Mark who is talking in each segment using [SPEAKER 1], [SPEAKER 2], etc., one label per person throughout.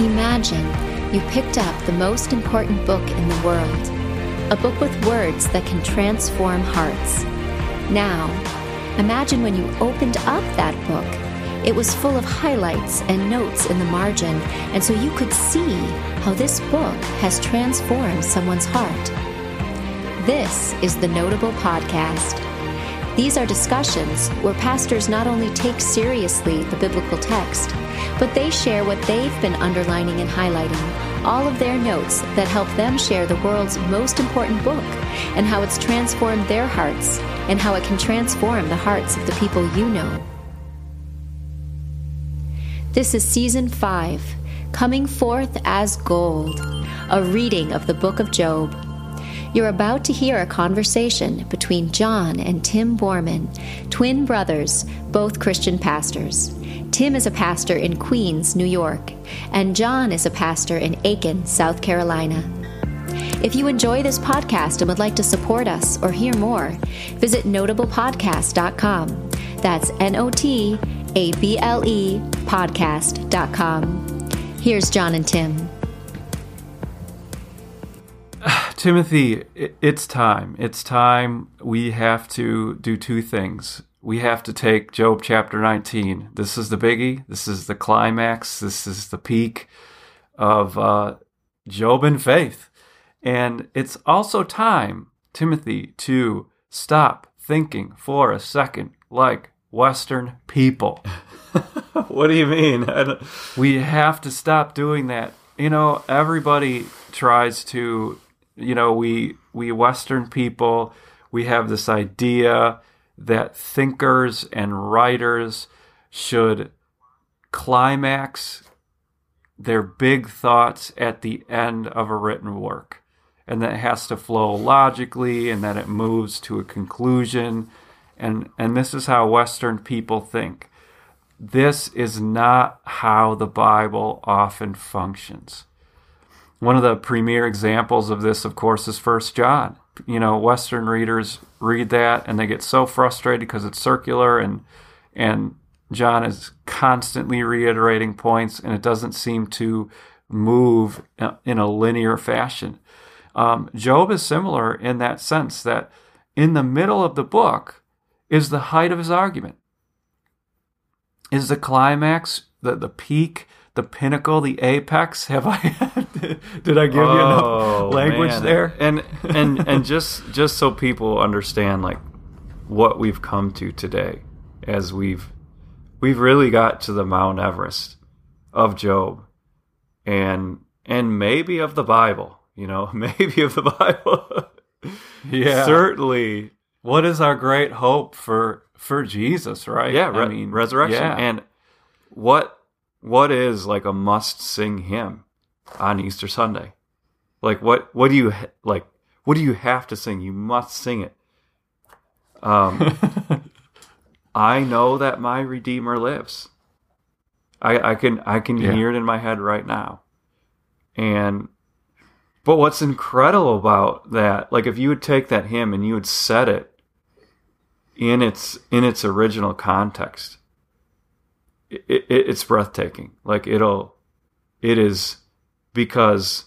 [SPEAKER 1] Imagine you picked up the most important book in the world, a book with words that can transform hearts. Now, imagine when you opened up that book, it was full of highlights and notes in the margin, and so you could see how this book has transformed someone's heart. This is the Notable Podcast. These are discussions where pastors not only take seriously the biblical text, but they share what they've been underlining and highlighting, all of their notes that help them share the world's most important book and how it's transformed their hearts and how it can transform the hearts of the people you know. This is season 5, Coming Forth as Gold, a reading of the book of Job. You're about to hear a conversation between John and Tim Borman, twin brothers, both Christian pastors. Tim is a pastor in Queens, New York, and John is a pastor in Aiken, South Carolina. If you enjoy this podcast and would like to support us or hear more, visit notablepodcast.com. That's N O T A B L E podcast.com. Here's John and Tim.
[SPEAKER 2] Timothy, it's time. It's time. We have to do two things we have to take Job chapter 19. This is the biggie. This is the climax. This is the peak of uh, Job and faith. And it's also time, Timothy, to stop thinking for a second like Western people.
[SPEAKER 3] what do you mean?
[SPEAKER 2] We have to stop doing that. You know, everybody tries to, you know, we we Western people, we have this idea that thinkers and writers should climax their big thoughts at the end of a written work. And that has to flow logically and that it moves to a conclusion. And, and this is how Western people think. This is not how the Bible often functions. One of the premier examples of this, of course, is First John you know, Western readers read that and they get so frustrated because it's circular and and John is constantly reiterating points and it doesn't seem to move in a linear fashion. Um, Job is similar in that sense that in the middle of the book is the height of his argument, is the climax, the, the peak the pinnacle, the apex. Have I? did I give oh, you enough oh, language man. there?
[SPEAKER 3] And and and just just so people understand, like what we've come to today, as we've we've really got to the Mount Everest of Job, and and maybe of the Bible. You know, maybe of the Bible.
[SPEAKER 2] yeah,
[SPEAKER 3] certainly.
[SPEAKER 2] What is our great hope for for Jesus? Right?
[SPEAKER 3] Yeah, re- I mean resurrection. Yeah. And what what is like a must sing hymn on Easter Sunday? Like what what do you like what do you have to sing? You must sing it. Um I know that my redeemer lives. I I can I can yeah. hear it in my head right now. And but what's incredible about that, like if you would take that hymn and you would set it in its in its original context, it, it, it's breathtaking. Like it'll, it is because,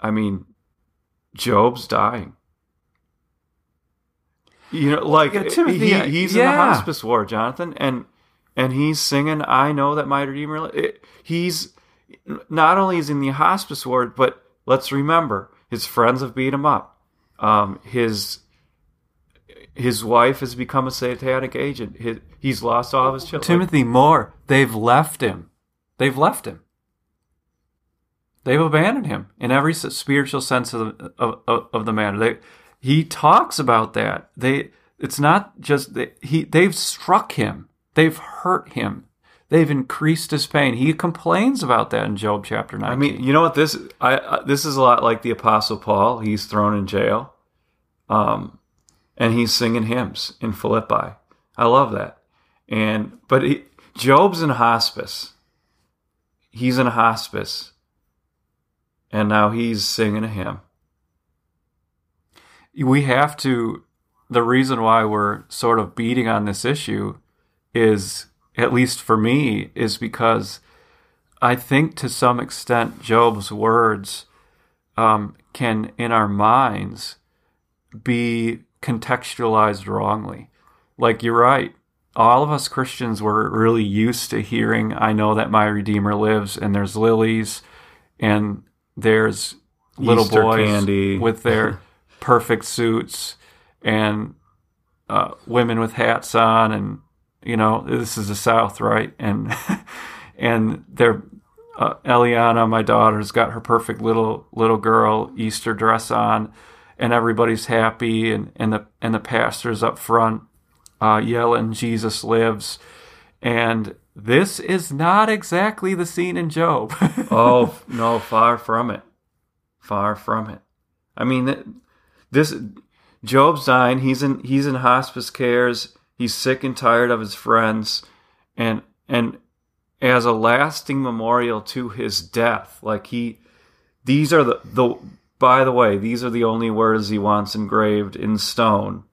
[SPEAKER 3] I mean, Job's dying. You know, like yeah, Timothy, he, he's yeah. in the hospice ward, Jonathan, and and he's singing "I know that my Redeemer." It, he's not only is in the hospice ward, but let's remember his friends have beat him up. Um, his his wife has become a satanic agent. His, he's lost all of his children.
[SPEAKER 2] Timothy Moore, they've left him. They've left him. They've abandoned him in every spiritual sense of the, of, of, of the matter. They, he talks about that. They, it's not just that he. They've struck him. They've hurt him. They've increased his pain. He complains about that in Job chapter 9.
[SPEAKER 3] I mean, you know what this I this is a lot like the apostle Paul. He's thrown in jail. Um, and he's singing hymns in Philippi. I love that. And but he, Job's in hospice. He's in hospice, and now he's singing a hymn.
[SPEAKER 2] We have to. The reason why we're sort of beating on this issue is, at least for me, is because I think to some extent, Job's words um, can, in our minds, be contextualized wrongly. Like you're right. All of us Christians were really used to hearing, I know that my Redeemer lives, and there's lilies, and there's little
[SPEAKER 3] Easter
[SPEAKER 2] boys
[SPEAKER 3] candy.
[SPEAKER 2] with their perfect suits, and uh, women with hats on, and you know this is the South, right? And and they're uh, Eliana, my daughter's got her perfect little little girl Easter dress on, and everybody's happy, and and the and the pastor's up front uh, yelling "Jesus lives," and this is not exactly the scene in Job.
[SPEAKER 3] oh no, far from it. Far from it. I mean, this Job's dying. He's in he's in hospice cares. He's sick and tired of his friends, and and as a lasting memorial to his death, like he, these are the the. By the way, these are the only words he wants engraved in stone,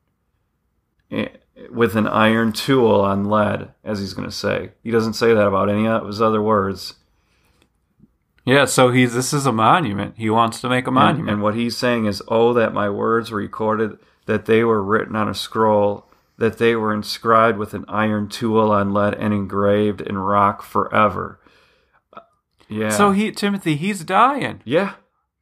[SPEAKER 3] eh, with an iron tool on lead, as he's going to say. He doesn't say that about any of his other words.
[SPEAKER 2] yeah, so he's this is a monument. He wants to make a
[SPEAKER 3] And,
[SPEAKER 2] monument.
[SPEAKER 3] and what he's saying is, oh, that my words were recorded, that they were written on a scroll, that they were inscribed with an iron tool on lead and engraved in rock forever. Uh, yeah.
[SPEAKER 2] so he Timothy, he's dying.
[SPEAKER 3] yeah.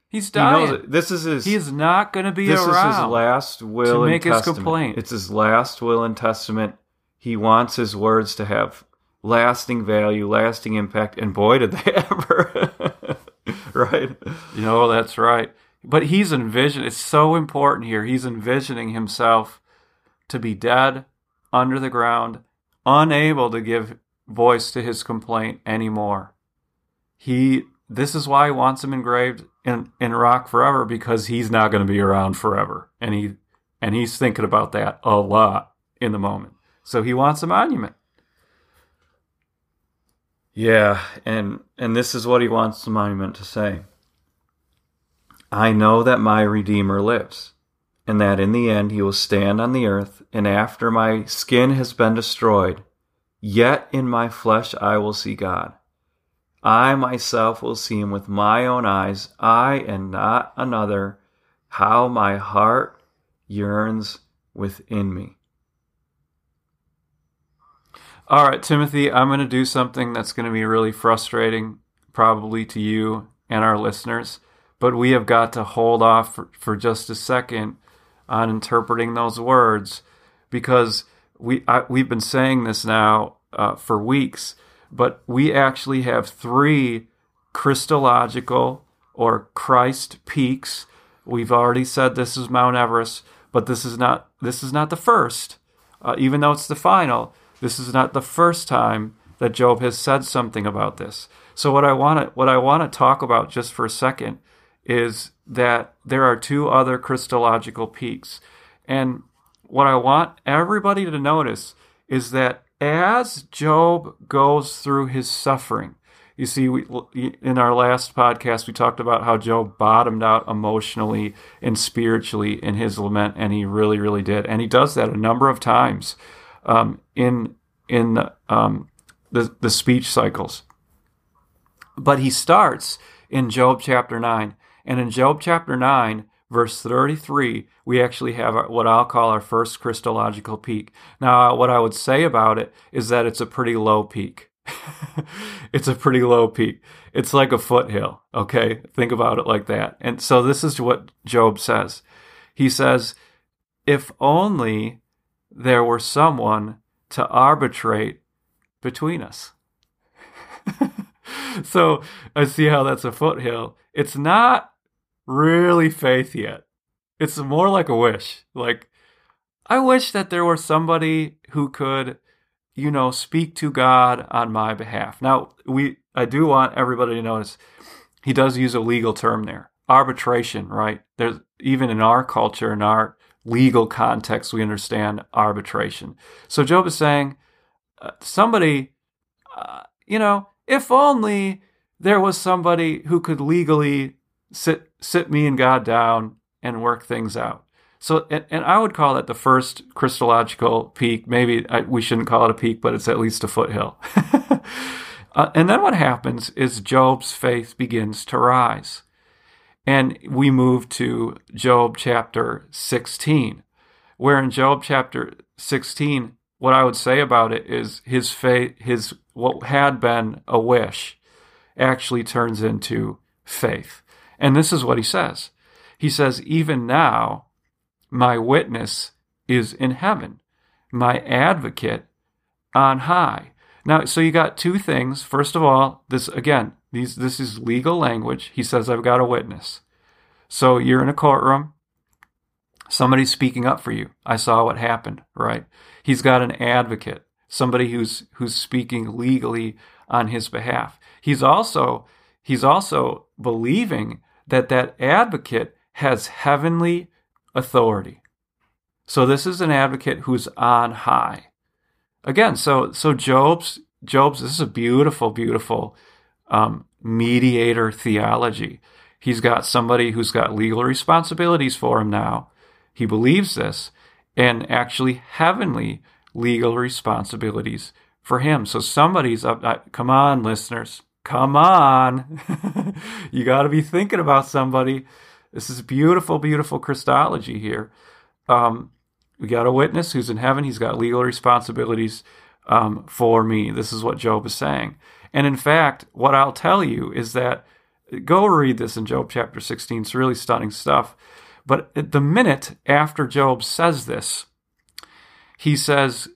[SPEAKER 2] He's
[SPEAKER 3] He knows
[SPEAKER 2] dying.
[SPEAKER 3] it. This is his.
[SPEAKER 2] He is not going to be
[SPEAKER 3] this
[SPEAKER 2] around.
[SPEAKER 3] is his last will
[SPEAKER 2] make
[SPEAKER 3] and
[SPEAKER 2] his
[SPEAKER 3] testament.
[SPEAKER 2] complaint.
[SPEAKER 3] It's his last will and testament. He wants his words to have lasting value, lasting impact, and boy, did they ever! right?
[SPEAKER 2] You know, that's right. But he's envisioning, it's so important here. He's envisioning himself to be dead, under the ground, unable to give voice to his complaint anymore. He, this is why he wants him engraved in, in rock forever because he's not going to be around forever. And he, and he's thinking about that a lot in the moment. So he wants a monument.
[SPEAKER 3] Yeah, and and this is what he wants the monument to say. I know that my Redeemer lives, and that in the end he will stand on the earth, and after my skin has been destroyed, yet in my flesh I will see God. I myself will see him with my own eyes, I and not another. How my heart yearns within me.
[SPEAKER 2] All right, Timothy, I'm going to do something that's going to be really frustrating, probably to you and our listeners, but we have got to hold off for, for just a second on interpreting those words because we I, we've been saying this now uh, for weeks, but we actually have three Christological or Christ peaks. We've already said this is Mount Everest, but this is not this is not the first, uh, even though it's the final. This is not the first time that Job has said something about this. So what I want to what I want to talk about just for a second is that there are two other Christological peaks. And what I want everybody to notice is that as Job goes through his suffering, you see, we, in our last podcast, we talked about how Job bottomed out emotionally and spiritually in his lament, and he really, really did. And he does that a number of times um, in in um, the the speech cycles. But he starts in Job chapter nine, and in Job chapter nine, verse thirty three, we actually have what I'll call our first Christological peak. Now, what I would say about it is that it's a pretty low peak. it's a pretty low peak. It's like a foothill. Okay, think about it like that. And so this is what Job says. He says, "If only." there were someone to arbitrate between us. so I see how that's a foothill. It's not really faith yet. It's more like a wish. Like, I wish that there were somebody who could, you know, speak to God on my behalf. Now, we, I do want everybody to notice he does use a legal term there arbitration, right? There's even in our culture, in our legal context, we understand arbitration. So Job is saying, uh, somebody, uh, you know, if only there was somebody who could legally sit sit me and God down and work things out. So, and, and I would call that the first Christological peak. Maybe I, we shouldn't call it a peak, but it's at least a foothill. Uh, and then what happens is Job's faith begins to rise. And we move to Job chapter 16, where in Job chapter 16, what I would say about it is his faith, his what had been a wish, actually turns into faith. And this is what he says. He says, Even now, my witness is in heaven, my advocate on high. Now, so you got two things. First of all, this again, these this is legal language. He says, I've got a witness. So you're in a courtroom. Somebody's speaking up for you. I saw what happened, right? He's got an advocate, somebody who's who's speaking legally on his behalf. He's also he's also believing that that advocate has heavenly authority. So this is an advocate who's on high. Again, so so Job's Job's this is a beautiful, beautiful um, mediator theology. He's got somebody who's got legal responsibilities for him now. He believes this, and actually heavenly legal responsibilities for him. So somebody's up. Come on, listeners. Come on. you got to be thinking about somebody. This is beautiful, beautiful Christology here. Um, we got a witness who's in heaven. He's got legal responsibilities um, for me. This is what Job is saying. And in fact, what I'll tell you is that go read this in Job chapter 16. It's really stunning stuff. But at the minute after Job says this, he says,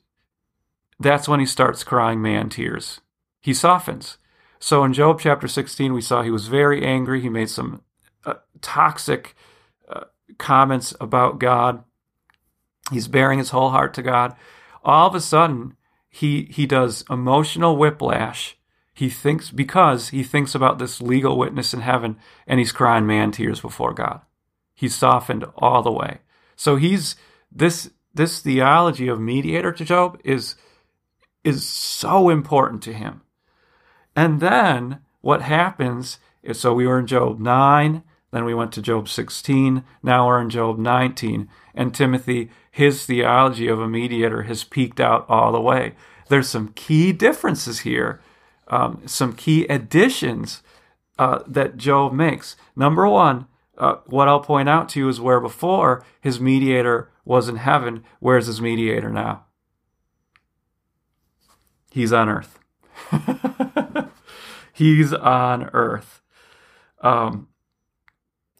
[SPEAKER 2] that's when he starts crying man tears. He softens. So in Job chapter 16, we saw he was very angry. He made some uh, toxic uh, comments about God. He's baring his whole heart to God. All of a sudden, he he does emotional whiplash. He thinks because he thinks about this legal witness in heaven, and he's crying man tears before God. He's softened all the way. So he's this this theology of mediator to Job is is so important to him. And then what happens is so we were in Job 9, then we went to Job 16, now we're in Job 19. And Timothy, his theology of a mediator has peaked out all the way. There's some key differences here, um, some key additions uh, that Job makes. Number one, uh, what I'll point out to you is where before his mediator was in heaven, where's his mediator now? He's on earth. He's on earth. Um,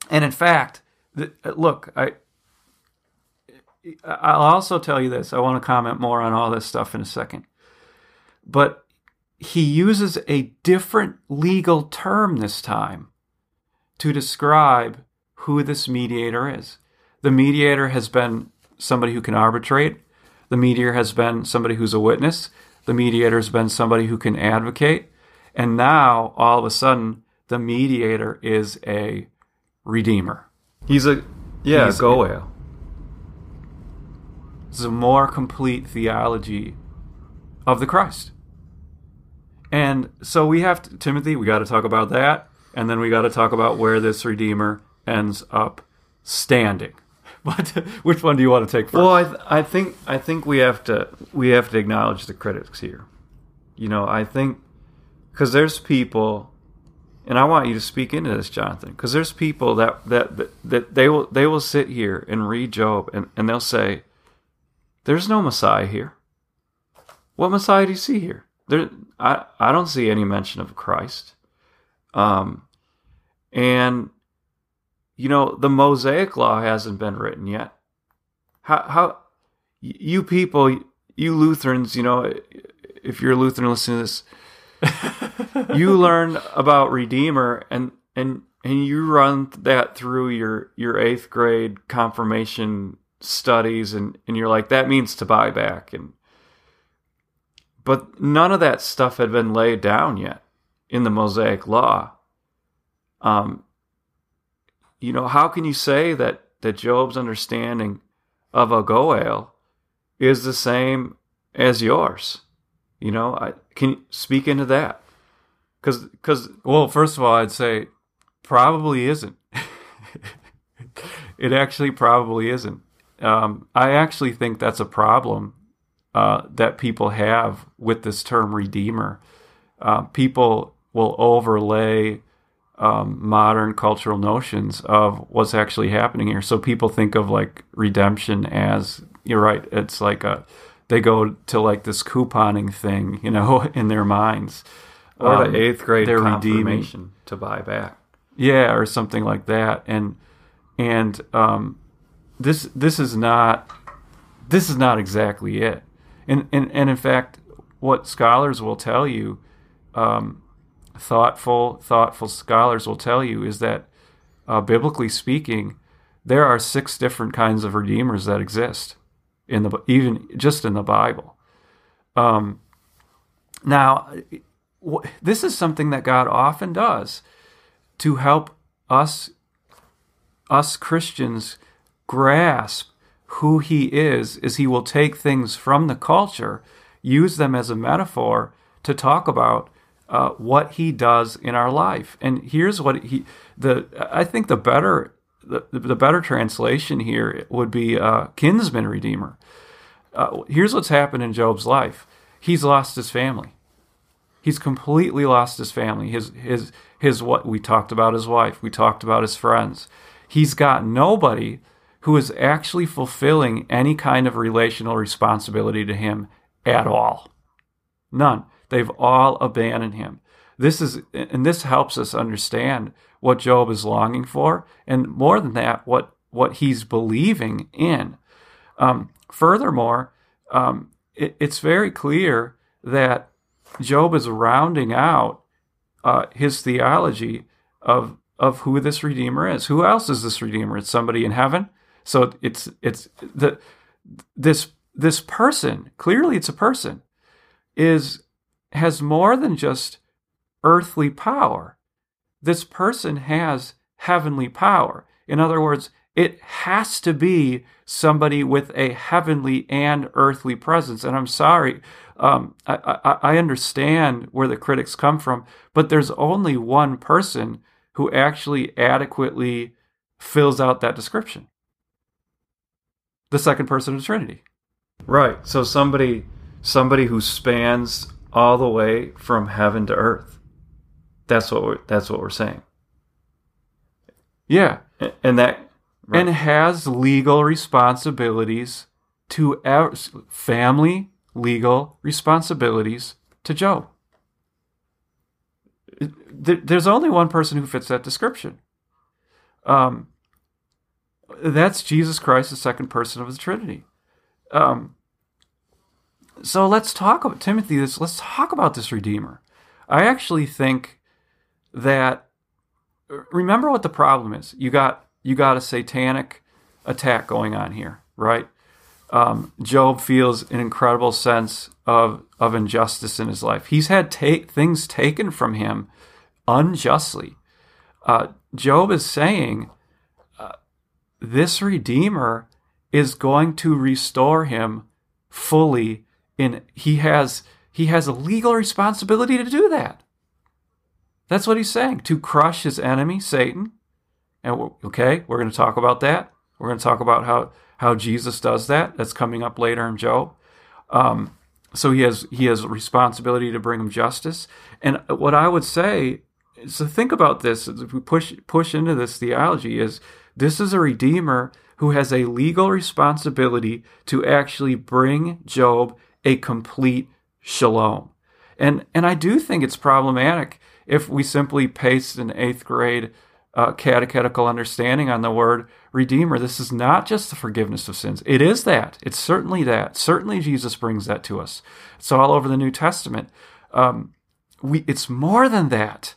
[SPEAKER 2] and in fact, look, I I'll also tell you this. I want to comment more on all this stuff in a second. But he uses a different legal term this time to describe who this mediator is. The mediator has been somebody who can arbitrate. The mediator has been somebody who's a witness. The mediator has been somebody who can advocate. And now, all of a sudden, the mediator is a redeemer.
[SPEAKER 3] He's a, yeah, He's Goel.
[SPEAKER 2] It's a more complete theology of the Christ. And so we have to, Timothy, we got to talk about that. And then we got to talk about where this Redeemer ends up standing. But which one do you want to take first?
[SPEAKER 3] Well, I, th- I think I think we have to we have to acknowledge the critics here. You know, I think because there's people, and I want you to speak into this, Jonathan, because there's people that, that that that they will they will sit here and read Job and, and they'll say, "There's no Messiah here. What Messiah do you see here? There, I I don't see any mention of Christ." Um, and you know, the Mosaic law hasn't been written yet. How, how, you people, you Lutherans, you know, if you're a Lutheran listening to this, you learn about Redeemer and, and, and you run that through your, your eighth grade confirmation studies and, and you're like, that means to buy back. And, but none of that stuff had been laid down yet in the Mosaic law. Um, you know, how can you say that that Job's understanding of a Goel is the same as yours? You know, I can you speak into that
[SPEAKER 2] because because well, first of all, I'd say probably isn't. it actually probably isn't. Um, I actually think that's a problem uh, that people have with this term redeemer. uh, people will overlay um, modern cultural notions of what's actually happening here. So people think of like redemption as you're right. It's like a they go to like this couponing thing, you know, in their minds.
[SPEAKER 3] Or um, the eighth grade they're confirmation to buy back.
[SPEAKER 2] Yeah, or something like that. And and um, this this is not this is not exactly it. And and, and in fact, what scholars will tell you, um, thoughtful thoughtful scholars will tell you, is that uh, biblically speaking, there are six different kinds of redeemers that exist in the even just in the Bible. Um, now, this is something that God often does to help us us Christians grasp who he is is he will take things from the culture use them as a metaphor to talk about uh, what he does in our life and here's what he the i think the better the, the better translation here would be uh, kinsman redeemer uh, here's what's happened in job's life he's lost his family he's completely lost his family his his his what we talked about his wife we talked about his friends he's got nobody who is actually fulfilling any kind of relational responsibility to him at all. None. They've all abandoned him. This is, and this helps us understand what Job is longing for, and more than that, what what he's believing in. Um, furthermore, um, it, it's very clear that Job is rounding out uh, his theology of of who this redeemer is. Who else is this redeemer? It's somebody in heaven. So it's it's the this this person clearly it's a person is has more than just earthly power. This person has heavenly power. In other words, it has to be somebody with a heavenly and earthly presence. And I'm sorry, um, I, I, I understand where the critics come from, but there's only one person who actually adequately fills out that description the second person of the Trinity.
[SPEAKER 3] Right. So somebody somebody who spans all the way from heaven to earth. That's what we're, that's what we're saying.
[SPEAKER 2] Yeah,
[SPEAKER 3] and that
[SPEAKER 2] right. and has legal responsibilities to our family legal responsibilities to Job. There's only one person who fits that description. Um, that's Jesus Christ, the second person of the Trinity. Um, so let's talk about Timothy. This let's talk about this Redeemer. I actually think that remember what the problem is. You got you got a satanic attack going on here, right? Um, Job feels an incredible sense of of injustice in his life. He's had take, things taken from him unjustly. Uh, Job is saying uh, this Redeemer is going to restore him fully in he has he has a legal responsibility to do that. That's what he's saying to crush his enemy Satan. And we're, okay, we're going to talk about that. We're going to talk about how how Jesus does that. That's coming up later in Job. Um, so he has he has a responsibility to bring him justice. And what I would say is to think about this if we push push into this theology is this is a redeemer who has a legal responsibility to actually bring Job a complete shalom. And and I do think it's problematic if we simply paste an eighth grade uh, catechetical understanding on the word redeemer. This is not just the forgiveness of sins. It is that. It's certainly that. Certainly Jesus brings that to us. It's all over the New Testament. Um, we, it's more than that.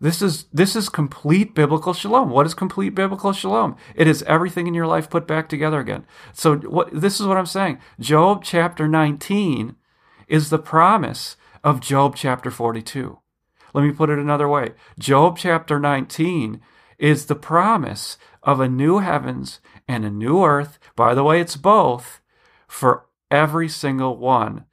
[SPEAKER 2] This is this is complete biblical shalom. What is complete biblical shalom? It is everything in your life put back together again. So what this is what I'm saying. Job chapter 19 is the promise of Job chapter 42. Let me put it another way. Job chapter 19 is the promise of a new heavens and a new earth. By the way, it's both for every single one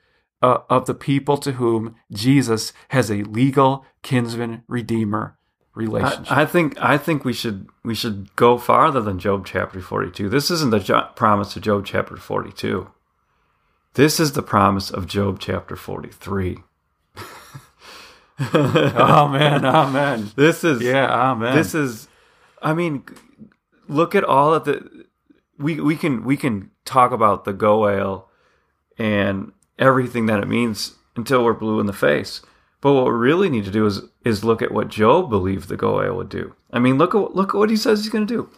[SPEAKER 2] uh, of the people to whom Jesus has a legal kinsman redeemer relationship.
[SPEAKER 3] I, I, think I think we should we should go farther than Job chapter 42. This isn't the jo- promise of Job chapter 42. This is the promise of Job chapter 43.
[SPEAKER 2] oh man, oh man.
[SPEAKER 3] This is
[SPEAKER 2] yeah, oh man.
[SPEAKER 3] This is I mean look at all of the we we can we can talk about the go goel and everything that it means until we're blue in the face. But what we really need to do is is look at what Job believed the go goel would do. I mean, look at look at what he says he's going to do.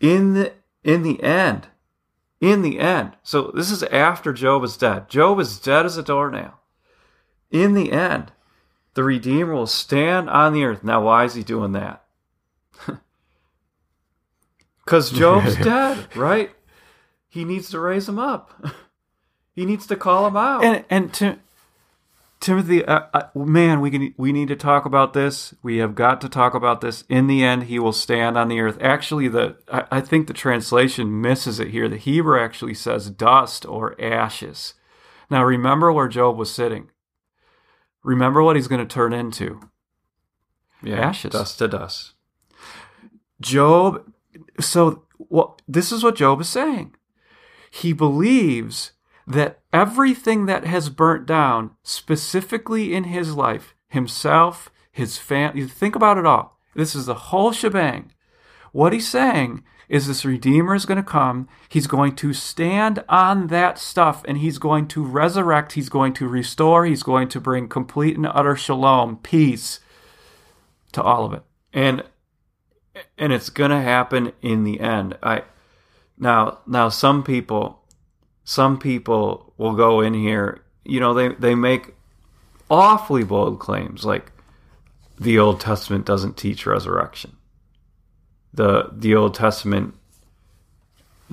[SPEAKER 3] In the in the end, in the end. So this is after Job is dead. Job is dead as a doornail. In the end, the Redeemer will stand on the earth. Now, why is he doing that? Because Job's dead, right? He needs to raise him up. he needs to call him out.
[SPEAKER 2] And and to, Timothy, uh, uh, man, we can we need to talk about this. We have got to talk about this. In the end, he will stand on the earth. Actually, the I, I think the translation misses it here. The Hebrew actually says dust or ashes. Now, remember where Job was sitting. Remember what he's going to turn into.
[SPEAKER 3] yeah,
[SPEAKER 2] ashes.
[SPEAKER 3] Dust to dust.
[SPEAKER 2] Job, so well, this is what Job is saying. He believes that everything that has burnt down, specifically in his life, himself, his family, think about it all. This is the whole shebang. What he's saying is this Redeemer is going to come. He's going to stand on that stuff and he's going to resurrect. He's going to restore. He's going to bring complete and utter shalom, peace to all of it.
[SPEAKER 3] and and it's gonna happen in the end. I now now some people some people will go in here. You know they they make awfully bold claims like the Old Testament doesn't teach resurrection. The the Old Testament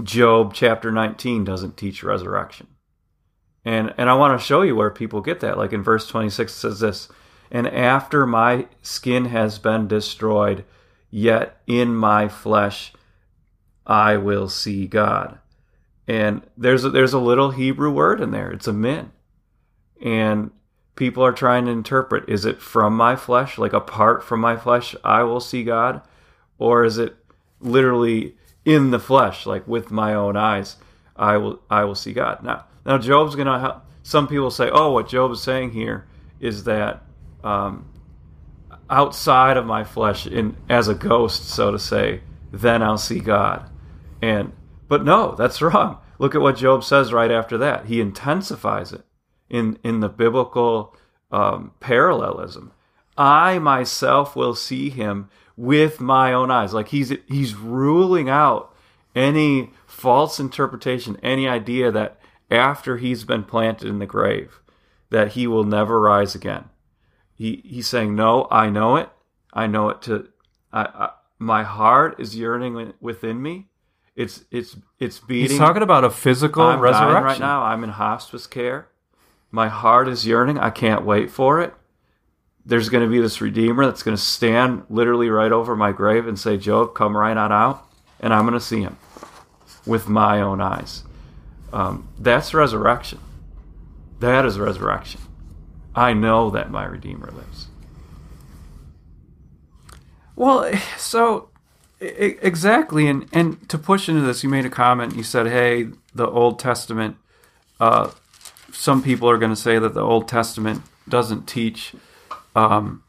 [SPEAKER 3] Job chapter 19 doesn't teach resurrection. And and I want to show you where people get that. Like in verse 26 it says this, and after my skin has been destroyed, yet in my flesh I will see God. And there's a, there's a little Hebrew word in there. It's a min. And people are trying to interpret is it from my flesh, like apart from my flesh I will see God, or is it literally in the flesh, like with my own eyes I will I will see God. Now now Job's gonna help. Some people say, oh, what Job is saying here is that um, outside of my flesh, in as a ghost, so to say, then I'll see God. And but no, that's wrong. Look at what Job says right after that. He intensifies it in in the biblical um, parallelism. I myself will see him with my own eyes. Like he's he's ruling out any false interpretation, any idea that after he's been planted in the grave, that he will never rise again. He he's saying, no, I know it. I know it. To I, I, my heart is yearning within me. It's it's it's beating.
[SPEAKER 2] He's talking about a physical
[SPEAKER 3] I'm
[SPEAKER 2] resurrection
[SPEAKER 3] right now. I'm in hospice care. My heart is yearning. I can't wait for it. There's going to be this redeemer that's going to stand literally right over my grave and say, "Job, come right on out," and I'm going to see him with my own eyes. Um, that's resurrection. That is resurrection. I know that my redeemer lives.
[SPEAKER 2] Well, so exactly, and and to push into this, you made a comment. You said, "Hey, the Old Testament." Uh, some people are going to say that the Old Testament doesn't teach um,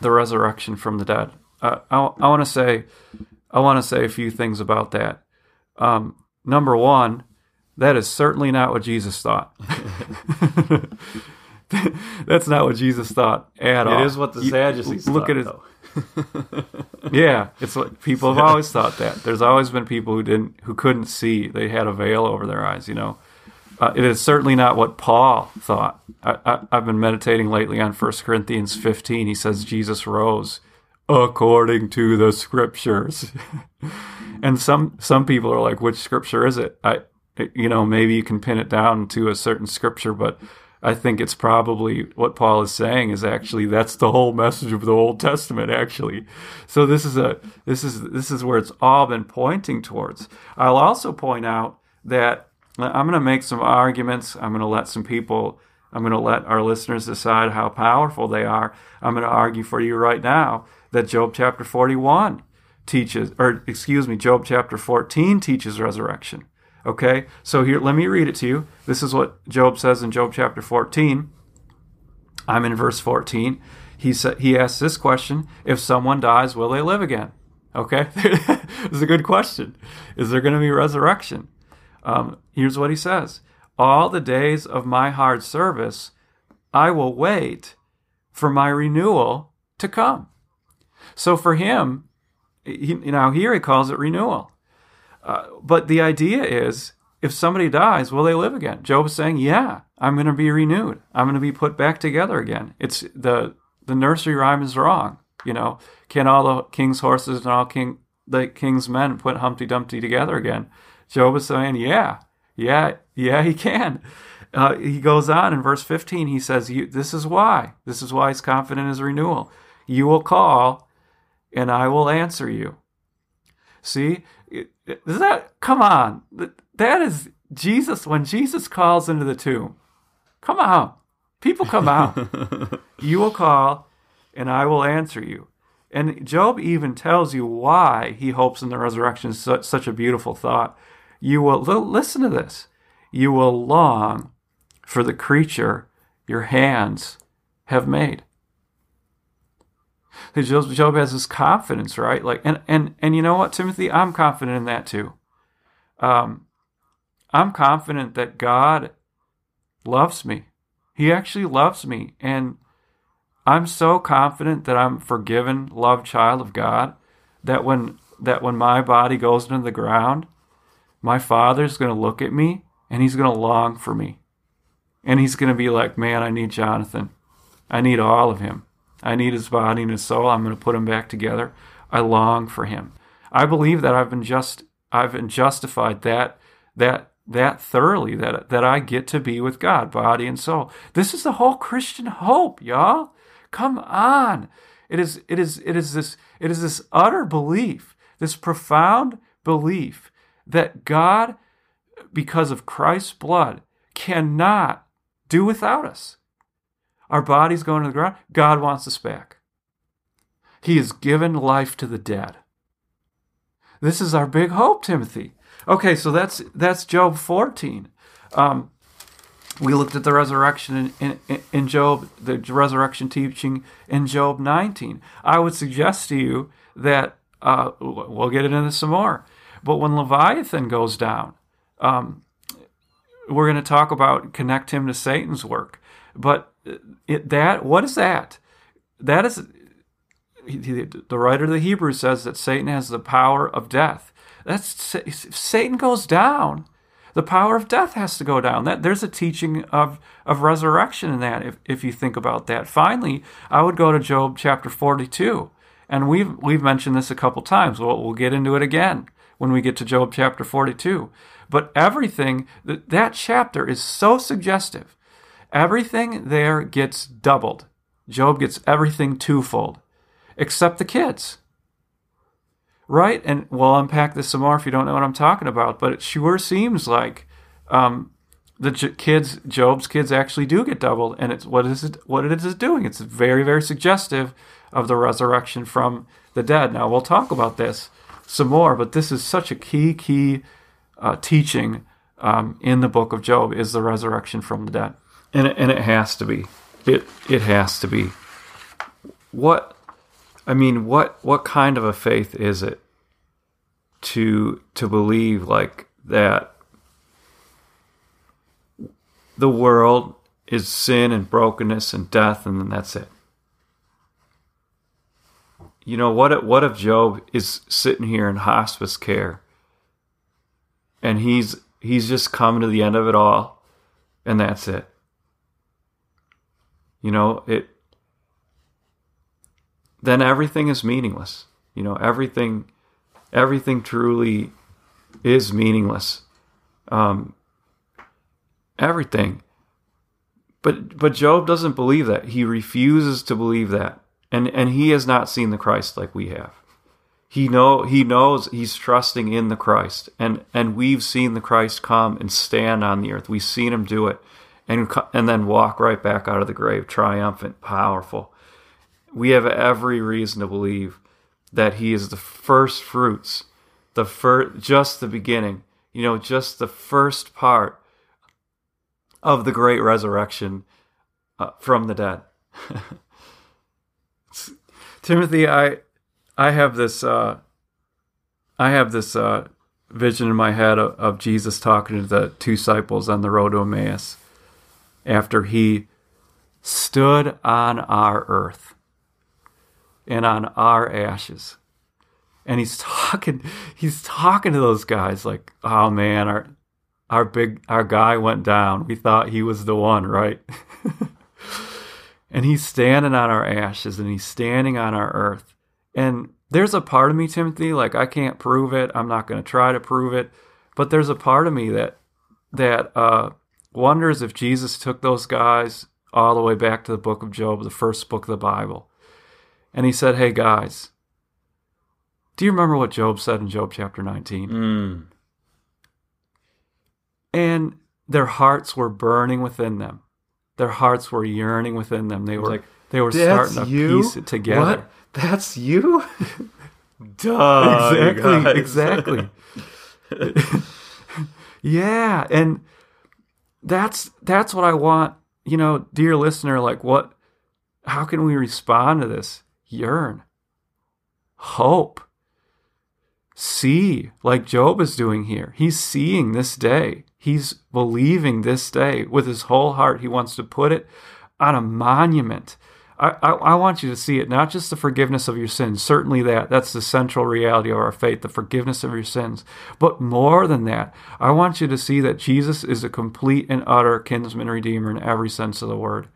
[SPEAKER 2] the resurrection from the dead. Uh, I, I want to say, I want to say a few things about that. Um, number one, that is certainly not what Jesus thought. That's not what Jesus thought at all.
[SPEAKER 3] It is what the
[SPEAKER 2] You-
[SPEAKER 3] Sadducees
[SPEAKER 2] look
[SPEAKER 3] thought,
[SPEAKER 2] at it.
[SPEAKER 3] though.
[SPEAKER 2] Yeah, it's what people have always thought that. There's always been people who didn't, who couldn't see. They had a veil over their eyes. You know, uh, it is certainly not what Paul thought. I, I've been meditating lately on 1 Corinthians 15. He says Jesus rose according to the scriptures, and some some people are like, which scripture is it? I, you know, maybe you can pin it down to a certain scripture, but I think it's probably what Paul is saying is actually that's the whole message of the Old Testament actually. So this is a this is this is where it's all been pointing towards. I'll also point out that I'm going to make some arguments. I'm going to let some people I'm going to let our listeners decide how powerful they are. I'm going to argue for you right now that Job chapter 41 teaches or excuse me, Job chapter 14 teaches resurrection. Okay, so here, let me read it to you. This is what Job says in Job chapter 14. I'm in verse 14. He said he asks this question: If someone dies, will they live again? Okay, it's a good question. Is there going to be resurrection? Um, here's what he says: All the days of my hard service, I will wait for my renewal to come. So for him, he, here he calls it renewal. Uh, but the idea is if somebody dies, will they live again? Job is saying, yeah, I'm going to be renewed. I'm going to be put back together again. It's the the nursery rhyme is wrong. You know, can all the king's horses and all king the king's men put Humpty Dumpty together again? Job is saying, yeah, yeah, yeah, he can. Uh, he goes on in verse 15. He says, "This is why. This is why he's confident in his renewal. You will call, and I will answer you." See, is that come on? That is Jesus when Jesus calls into the tomb. Come out. People come out. you will call and I will answer you. And Job even tells you why he hopes in the resurrection such, such a beautiful thought. You will listen to this. You will long for the creature your hands have made. Job, has this confidence, right? Like, and and and you know what, Timothy, I'm confident in that too. Um, I'm confident that God loves me. He actually loves me, and I'm so confident that I'm forgiven, loved child of God. That when that when my body goes into the ground, my Father's going to look at me and He's going to long for me, and He's going to be like, "Man, I need Jonathan. I need all of him." I need his body and his soul. I'm going to put him back together. I long for him. I believe that I've been just I've been justified that that that thoroughly that that I get to be with God, body and soul. This is the whole Christian hope, y'all. Come on. It is it is it is this it is this utter belief, this profound belief that God because of Christ's blood cannot do without us. Our body's going to the ground. God wants us back. He has given life to the dead. This is our big hope, Timothy. Okay, so that's that's Job 14. Um, we looked at the resurrection in, in, in, Job, the resurrection teaching in Job 19. I would suggest to you that uh, we'll get into this some more. But when Leviathan goes down, um, we're going to talk about connect him to Satan's work. But it, that what is that? That is the writer of the Hebrews says that Satan has the power of death. That's if Satan goes down, the power of death has to go down. That there's a teaching of of resurrection in that. If if you think about that, finally, I would go to Job chapter 42, and we've we've mentioned this a couple times. We'll we'll get into it again when we get to Job chapter 42. But everything that chapter is so suggestive Everything there gets doubled. Job gets everything twofold, except the kids. Right? And we'll unpack this some more if you don't know what I'm talking about, but it sure seems like um, the kids, Job's kids, actually do get doubled, and it's what is it? What it is doing? It's very, very suggestive of the resurrection from the dead. Now we'll talk about this some more, but this is such a key, key uh, teaching um, in the book of Job is the resurrection from the dead
[SPEAKER 3] and it, and it has to be. It it has to be. What I mean, what what kind of a faith is it to to believe like that the world is sin and brokenness and death and then that's it. You know what if, what if Job is sitting here in hospice care and he's he's just coming to the end of it all and that's it. You know, it then everything is meaningless. You know, everything everything truly is meaningless. Um, everything. But but Job doesn't believe that. He refuses to believe that. And and he has not seen the Christ like we have. He know he knows he's trusting in the Christ. And and we've seen the Christ come and stand on the earth. We've seen him do it and and then walk right back out of the grave triumphant, powerful. We have every reason to believe that he is the first fruits, the first just the beginning, you know, just the first part of the great resurrection uh, from the dead.
[SPEAKER 2] Timothy, I I have this uh, I have this uh, vision in my head of, of Jesus talking to the two disciples on the road to Emmaus after he stood on our earth and on our ashes. And he's talking he's talking to those guys like, "Oh man, our our big our guy went down. We thought he was the one, right?" and he's standing on our ashes and he's standing on our earth. And there's a part of me, Timothy, like I can't prove it. I'm not going to try to prove it, but there's a part of me that that uh, wonders if Jesus took those guys all the way back to the book of Job, the first book of the Bible, and he said, "Hey guys, do you remember what Job said in Job chapter 19?"
[SPEAKER 3] Mm.
[SPEAKER 2] And their hearts were burning within them. Their hearts were yearning within them. They were like, they were starting to you? piece it together. What?
[SPEAKER 3] That's you?
[SPEAKER 2] Duh. Exactly. Exactly. yeah, and that's that's what I want, you know, dear listener, like what how can we respond to this? Yearn. Hope. See, like Job is doing here. He's seeing this day. He's believing this day with his whole heart. He wants to put it on a monument I, I, I, want you to see it, not just the forgiveness of your sins, certainly that, that's the central reality of our faith, the forgiveness of your sins. But more than that, I want you to see that Jesus is a complete and utter kinsman redeemer in every sense of the word.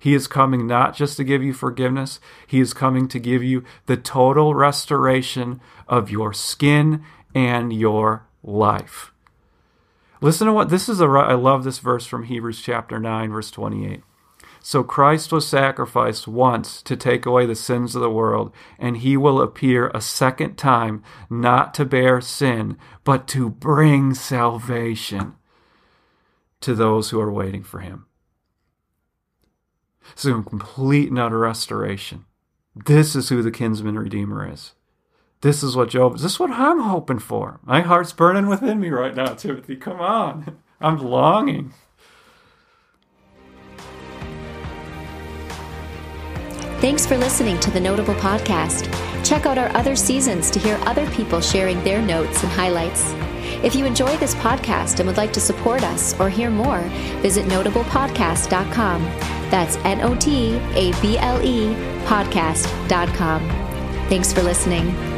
[SPEAKER 2] He is coming not just to give you forgiveness, He is coming to give you the total restoration of your skin and your life. Listen to what this is a I love this verse from Hebrews chapter 9 verse 28. So Christ was sacrificed once to take away the sins of the world, and he will appear a second time, not to bear sin, but to bring salvation to those who are waiting for him. So, complete and utter restoration. This is who the kinsman redeemer is. This is what Job. This is what I'm hoping for. My heart's burning within me right now, Timothy. Come on, I'm longing.
[SPEAKER 1] Thanks for listening to the Notable Podcast. Check out our other seasons to hear other people sharing their notes and highlights. If you enjoy this podcast and would like to support us or hear more, visit notablepodcast.com. That's N O T A B L E podcast.com. Thanks for listening.